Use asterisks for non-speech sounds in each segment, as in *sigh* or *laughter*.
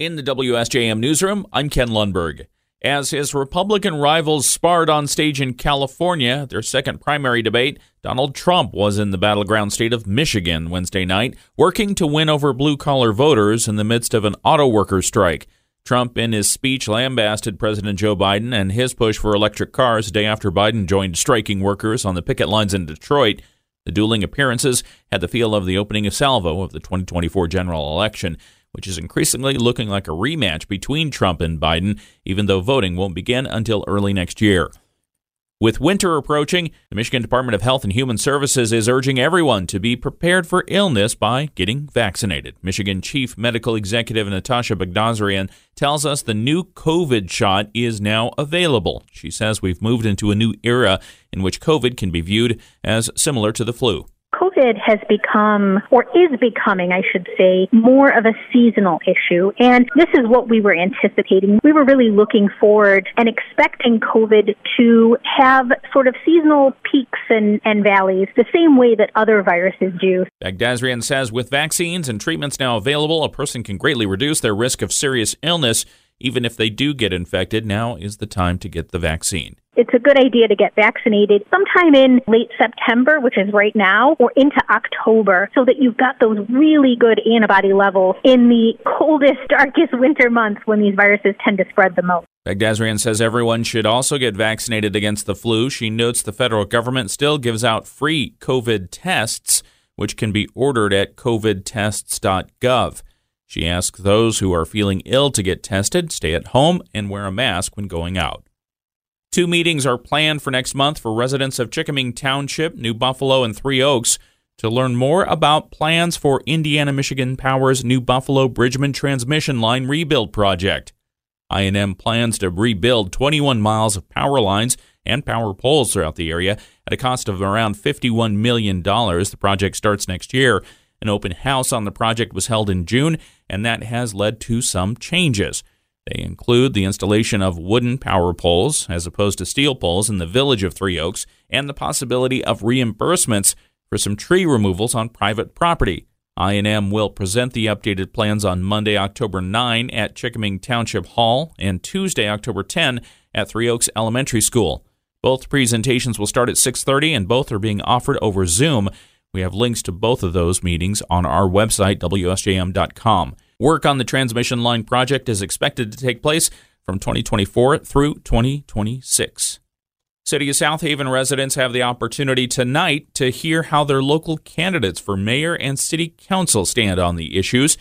In the WSJM newsroom, I'm Ken Lundberg. As his Republican rivals sparred on stage in California, their second primary debate, Donald Trump was in the battleground state of Michigan Wednesday night, working to win over blue collar voters in the midst of an auto workers strike. Trump, in his speech, lambasted President Joe Biden and his push for electric cars a day after Biden joined striking workers on the picket lines in Detroit. The dueling appearances had the feel of the opening salvo of the 2024 general election which is increasingly looking like a rematch between Trump and Biden, even though voting won't begin until early next year. With winter approaching, the Michigan Department of Health and Human Services is urging everyone to be prepared for illness by getting vaccinated. Michigan Chief Medical Executive Natasha Bagdasarian tells us the new COVID shot is now available. She says we've moved into a new era in which COVID can be viewed as similar to the flu. COVID has become, or is becoming, I should say, more of a seasonal issue. And this is what we were anticipating. We were really looking forward and expecting COVID to have sort of seasonal peaks and, and valleys, the same way that other viruses do. Bagdasarian says with vaccines and treatments now available, a person can greatly reduce their risk of serious illness. Even if they do get infected, now is the time to get the vaccine it's a good idea to get vaccinated sometime in late September, which is right now, or into October, so that you've got those really good antibody levels in the coldest, *laughs* darkest winter months when these viruses tend to spread the most. Bagdasarian says everyone should also get vaccinated against the flu. She notes the federal government still gives out free COVID tests, which can be ordered at covidtests.gov. She asks those who are feeling ill to get tested, stay at home, and wear a mask when going out. Two meetings are planned for next month for residents of Chikaming Township, New Buffalo, and Three Oaks to learn more about plans for Indiana Michigan Power's New Buffalo Bridgman transmission line rebuild project. I&M plans to rebuild 21 miles of power lines and power poles throughout the area at a cost of around $51 million. The project starts next year. An open house on the project was held in June, and that has led to some changes. They include the installation of wooden power poles as opposed to steel poles in the village of Three Oaks and the possibility of reimbursements for some tree removals on private property. I&M will present the updated plans on Monday, October 9 at Chikaming Township Hall and Tuesday, October 10 at Three Oaks Elementary School. Both presentations will start at 6:30 and both are being offered over Zoom. We have links to both of those meetings on our website wsjm.com. Work on the transmission line project is expected to take place from 2024 through 2026. City of South Haven residents have the opportunity tonight to hear how their local candidates for mayor and city council stand on the issues.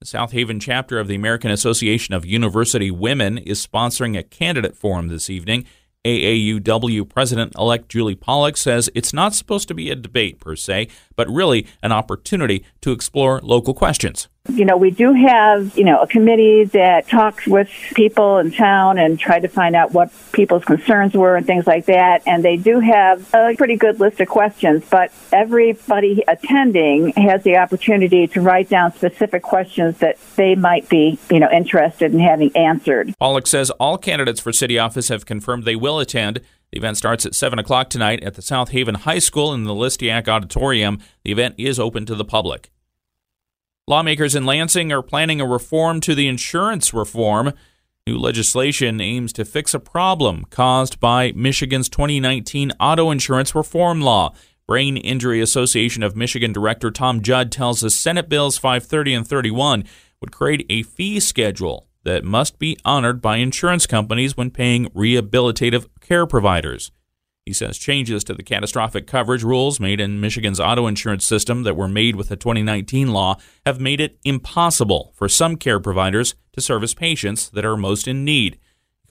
The South Haven chapter of the American Association of University Women is sponsoring a candidate forum this evening. AAUW President elect Julie Pollack says it's not supposed to be a debate per se, but really an opportunity to explore local questions. You know, we do have, you know, a committee that talks with people in town and try to find out what people's concerns were and things like that. And they do have a pretty good list of questions, but everybody attending has the opportunity to write down specific questions that they might be, you know, interested in having answered. Pollock says all candidates for city office have confirmed they will attend. The event starts at 7 o'clock tonight at the South Haven High School in the Listiak Auditorium. The event is open to the public. Lawmakers in Lansing are planning a reform to the insurance reform. New legislation aims to fix a problem caused by Michigan's 2019 auto insurance reform law. Brain Injury Association of Michigan Director Tom Judd tells us Senate Bills 530 and 31 would create a fee schedule that must be honored by insurance companies when paying rehabilitative care providers. He says changes to the catastrophic coverage rules made in Michigan's auto insurance system that were made with the 2019 law have made it impossible for some care providers to service patients that are most in need.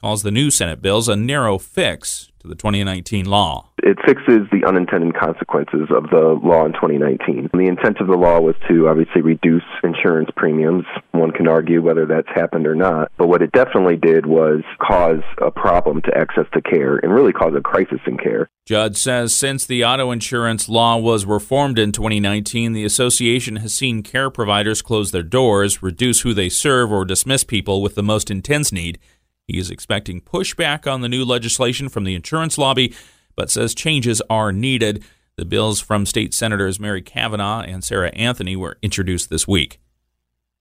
Calls the new Senate bills a narrow fix to the 2019 law. It fixes the unintended consequences of the law in 2019. The intent of the law was to obviously reduce insurance premiums. One can argue whether that's happened or not, but what it definitely did was cause a problem to access to care and really cause a crisis in care. Judd says since the auto insurance law was reformed in 2019, the association has seen care providers close their doors, reduce who they serve, or dismiss people with the most intense need. He is expecting pushback on the new legislation from the insurance lobby, but says changes are needed. The bills from state senators Mary Cavanagh and Sarah Anthony were introduced this week.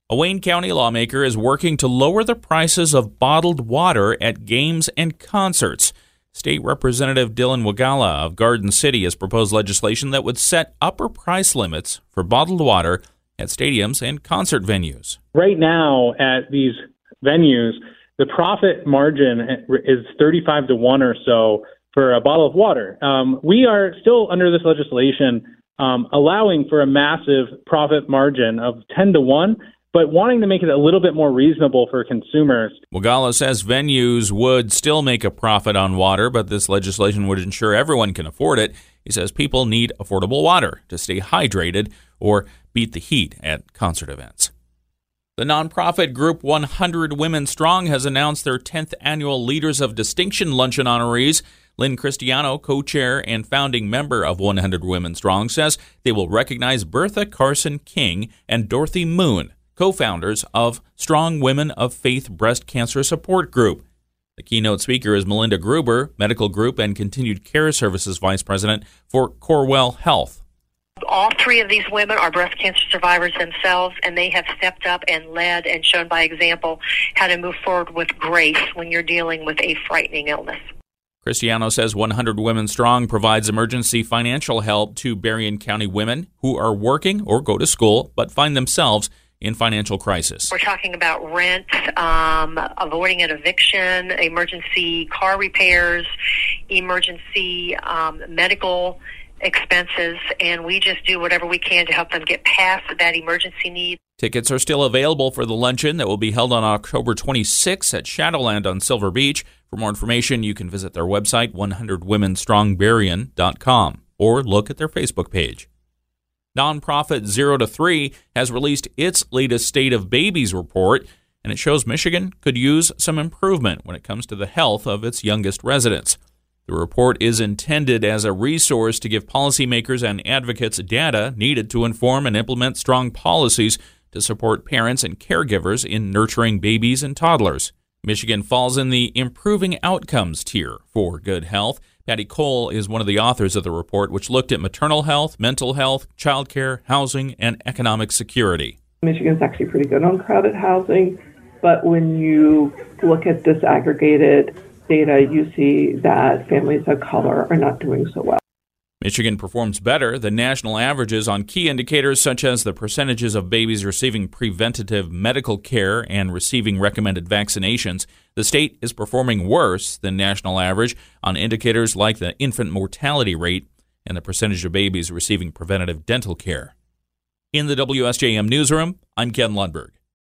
A Wayne County lawmaker is working to lower the prices of bottled water at games and concerts. State Representative Dylan Wegela of Garden City has proposed legislation that would set upper price limits for bottled water at stadiums and concert venues. Right now, at these venues, the profit margin is 35 to 1 or so for a bottle of water. Um, we are still under this legislation um, allowing for a massive profit margin of 10 to 1 but wanting to make it a little bit more reasonable for consumers. Wegela says venues would still make a profit on water, but this legislation would ensure everyone can afford it. He says people need affordable water to stay hydrated or beat the heat at concert events. The nonprofit group 100 Women Strong has announced their 10th annual Leaders of Distinction Luncheon honorees. Lynn Cristiano, co chair and founding member of 100 Women Strong, says they will recognize Bertha Carson King and Dorothy Moon co founders of Strong Women of Faith Breast Cancer Support Group. The keynote speaker is Melinda Gruber, Medical Group and Continued Care Services Vice President for Corewell Health. All three of these women are breast cancer survivors themselves, and they have stepped up and led and shown by example how to move forward with grace when you're dealing with a frightening illness. Cristiano says 100 Women Strong provides emergency financial help to Berrien County women who are working or go to school but find themselves in financial crisis. We're talking about rent, um, avoiding an eviction, emergency car repairs, emergency um, medical expenses, and we just do whatever we can to help them get past that emergency need. Tickets are still available for the luncheon that will be held on October 26 at Shadowland on Silver Beach. For more information, you can visit their website, 100womenstrongberrien.com, or look at their Facebook page. Nonprofit Zero to Three has released its latest State of Babies report, and it shows Michigan could use some improvement when it comes to the health of its youngest residents. The report is intended as a resource to give policymakers and advocates data needed to inform and implement strong policies to support parents and caregivers in nurturing babies and toddlers. Michigan falls in the improving outcomes tier for good health. Patty Cole is one of the authors of the report, which looked at maternal health, mental health, childcare, housing, and economic security. Michigan's actually pretty good on crowded housing, but when you look at disaggregated data, you see that families of color are not doing so well. Michigan performs better than national averages on key indicators such as the percentages of babies receiving preventative medical care and receiving recommended vaccinations. The state is performing worse than national average on indicators like the infant mortality rate and the percentage of babies receiving preventative dental care. In the WSJM newsroom, I'm Ken Lundberg.